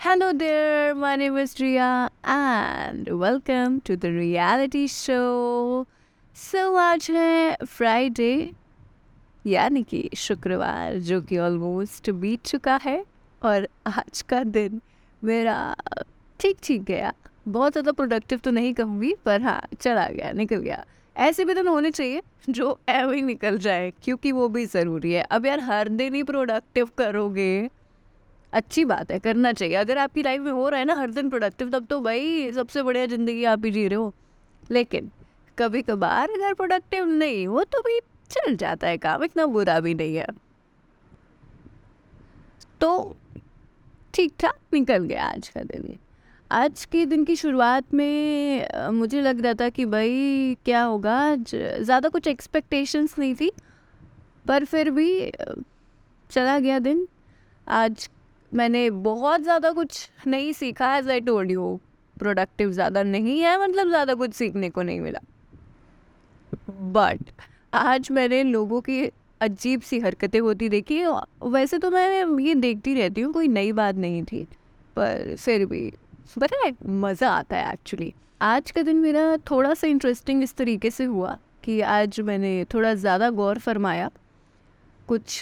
Hello there, my name is Ria and welcome to the reality show. So आज है Friday यानी कि शुक्रवार जो कि ऑलमोस्ट बीत चुका है और आज का दिन मेरा ठीक ठीक गया। बहुत ज़्यादा प्रोडक्टिव तो नहीं कहूँगी पर हाँ चला गया निकल गया। ऐसे भी दिन होने चाहिए जो एवं निकल जाए क्योंकि वो भी ज़रूरी है। अब यार हर दिन ही प्रोडक्टिव करोगे। अच्छी बात है, करना चाहिए। अगर आपकी लाइफ में हो रहा है ना हर दिन प्रोडक्टिव तब तो भाई सबसे बढ़िया ज़िंदगी आप ही जी रहे हो। लेकिन कभी कभार अगर प्रोडक्टिव नहीं हो तो भी चल जाता है काम, इतना बुरा भी नहीं है। तो ठीक ठाक निकल गया आज का दिन आज के दिन की शुरुआत में मुझे लग रहा था कि भाई क्या होगा ज़्यादा कुछ एक्सपेक्टेशंस नहीं थी, पर फिर भी चला गया दिन। आज मैंने बहुत ज़्यादा कुछ नहीं सीखा as I told you productive ज़्यादा नहीं है मतलब ज़्यादा कुछ सीखने को नहीं मिला. बट आज मैंने लोगों की अजीब सी हरकतें होती देखी। वैसे तो मैं ये देखती रहती हूँ, कोई नई बात नहीं थी, पर फिर भी पता है, मज़ा आता है एक्चुअली आज का दिन मेरा थोड़ा सा इंटरेस्टिंग इस तरीके से हुआ कि आज मैंने थोड़ा ज़्यादा गौर फरमाया कुछ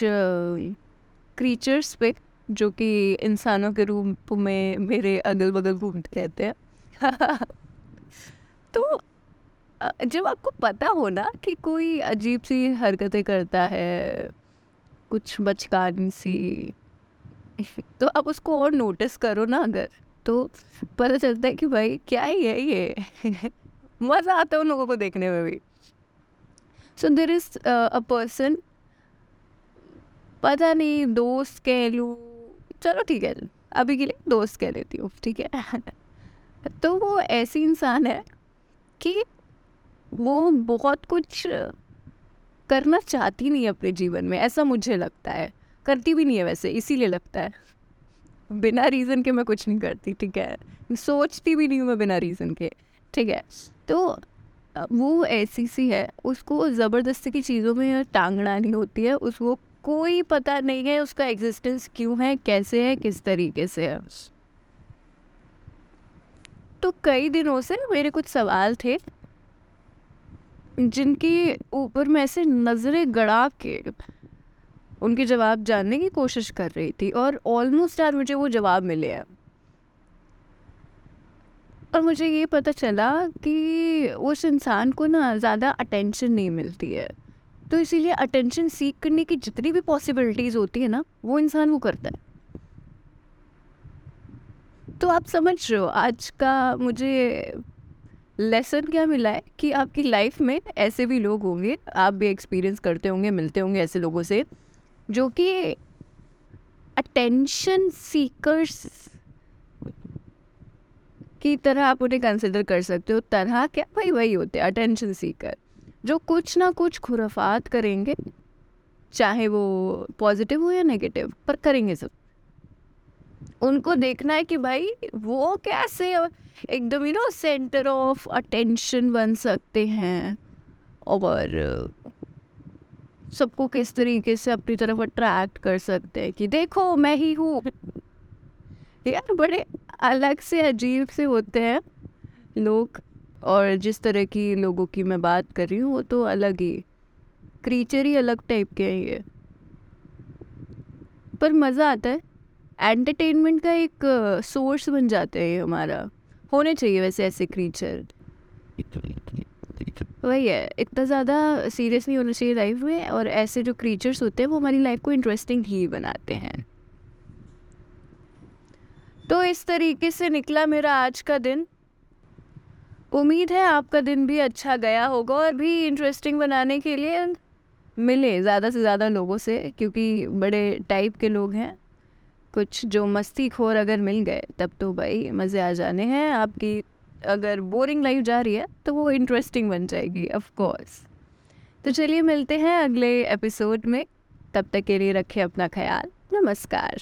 क्रीचर्स पे। जो कि इंसानों के रूप में मेरे अगल बगल घूमते रहते हैं। तो जब आपको पता हो ना कि कोई अजीब सी हरकतें करता है, कुछ बचकानी सी तो आप उसको और नोटिस करो ना अगर तो पता चलता है कि भाई, क्या ही है ये? मज़ा आता है उन लोगों को देखने में भी। सो देर इज़ अ पर्सन पता नहीं, दोस्त कह लूँ चलो ठीक है, अभी के लिए दोस्त कह लेती हूँ, ठीक है? तो वो ऐसी इंसान है कि वो बहुत कुछ करना चाहती नहीं अपने जीवन में, ऐसा मुझे लगता है। करती भी नहीं है वैसे, इसीलिए लगता है। बिना रीज़न के मैं कुछ नहीं करती, ठीक है? सोचती भी नहीं हूँ मैं बिना रीज़न के, ठीक है? तो वो ऐसी सी है, उसको ज़बरदस्ती की चीज़ों में टांगना नहीं होती है उसको कोई पता नहीं है उसका एग्जिस्टेंस क्यों है, कैसे है, किस तरीके से है। तो कई दिनों से मेरे कुछ सवाल थे, जिनके ऊपर मैं ऐसे नज़रें गड़ा के उनके जवाब जानने की कोशिश कर रही थी और ऑलमोस्ट यार मुझे वो जवाब मिले हैं। और मुझे ये पता चला कि उस इंसान को ना ज़्यादा अटेंशन नहीं मिलती है। तो इसीलिए अटेंशन सीख करने की जितनी भी पॉसिबिलिटीज़ होती है ना, वो इंसान वो करता है। तो आप समझ रहे हो, आज का मुझे लेसन क्या मिला है कि आपकी लाइफ में ऐसे भी लोग होंगे, आप भी एक्सपीरियंस करते होंगे, मिलते होंगे ऐसे लोगों से, जो कि अटेंशन सीकर्स की तरह आप उन्हें कंसिडर कर सकते हो, तरह क्या भाई वही होते हैं अटेंशन सीकर जो कुछ ना कुछ खुराफात करेंगे, चाहे वो पॉजिटिव हो या नेगेटिव पर करेंगे सब। उनको देखना है कि भाई, वो कैसे एकदम you know centre of attention बन सकते हैं, और सबको किस तरीके से अपनी तरफ़ अट्रैक्ट कर सकते हैं कि देखो, मैं ही हूँ। यार, बड़े अलग से, अजीब से होते हैं लोग। और जिस तरह की लोगों की मैं बात कर रही हूँ वो तो अलग ही क्रीचर ही अलग टाइप के हैं ये। पर मज़ा आता है। एंटरटेनमेंट का एक सोर्स बन जाते हैं हमारा। होने चाहिए वैसे ऐसे क्रीचर वही है इतना ज़्यादा सीरियस नहीं होना चाहिए लाइफ में और ऐसे जो क्रीचर्स होते हैं वो हमारी लाइफ को इंटरेस्टिंग ही बनाते हैं। तो इस तरीके से निकला मेरा आज का दिन। उम्मीद है आपका दिन भी अच्छा गया होगा और भी इंटरेस्टिंग बनाने के लिए मिले ज़्यादा से ज़्यादा लोगों से, क्योंकि बड़े टाइप के लोग हैं। कुछ जो मस्ती खोर अगर मिल गए, तब तो भाई मज़े आ जाने हैं। आपकी अगर बोरिंग लाइफ जा रही है तो वो इंटरेस्टिंग बन जाएगी ऑफ़ कोर्स तो चलिए मिलते हैं अगले एपिसोड में। तब तक के लिए रखें अपना ख्याल। नमस्कार।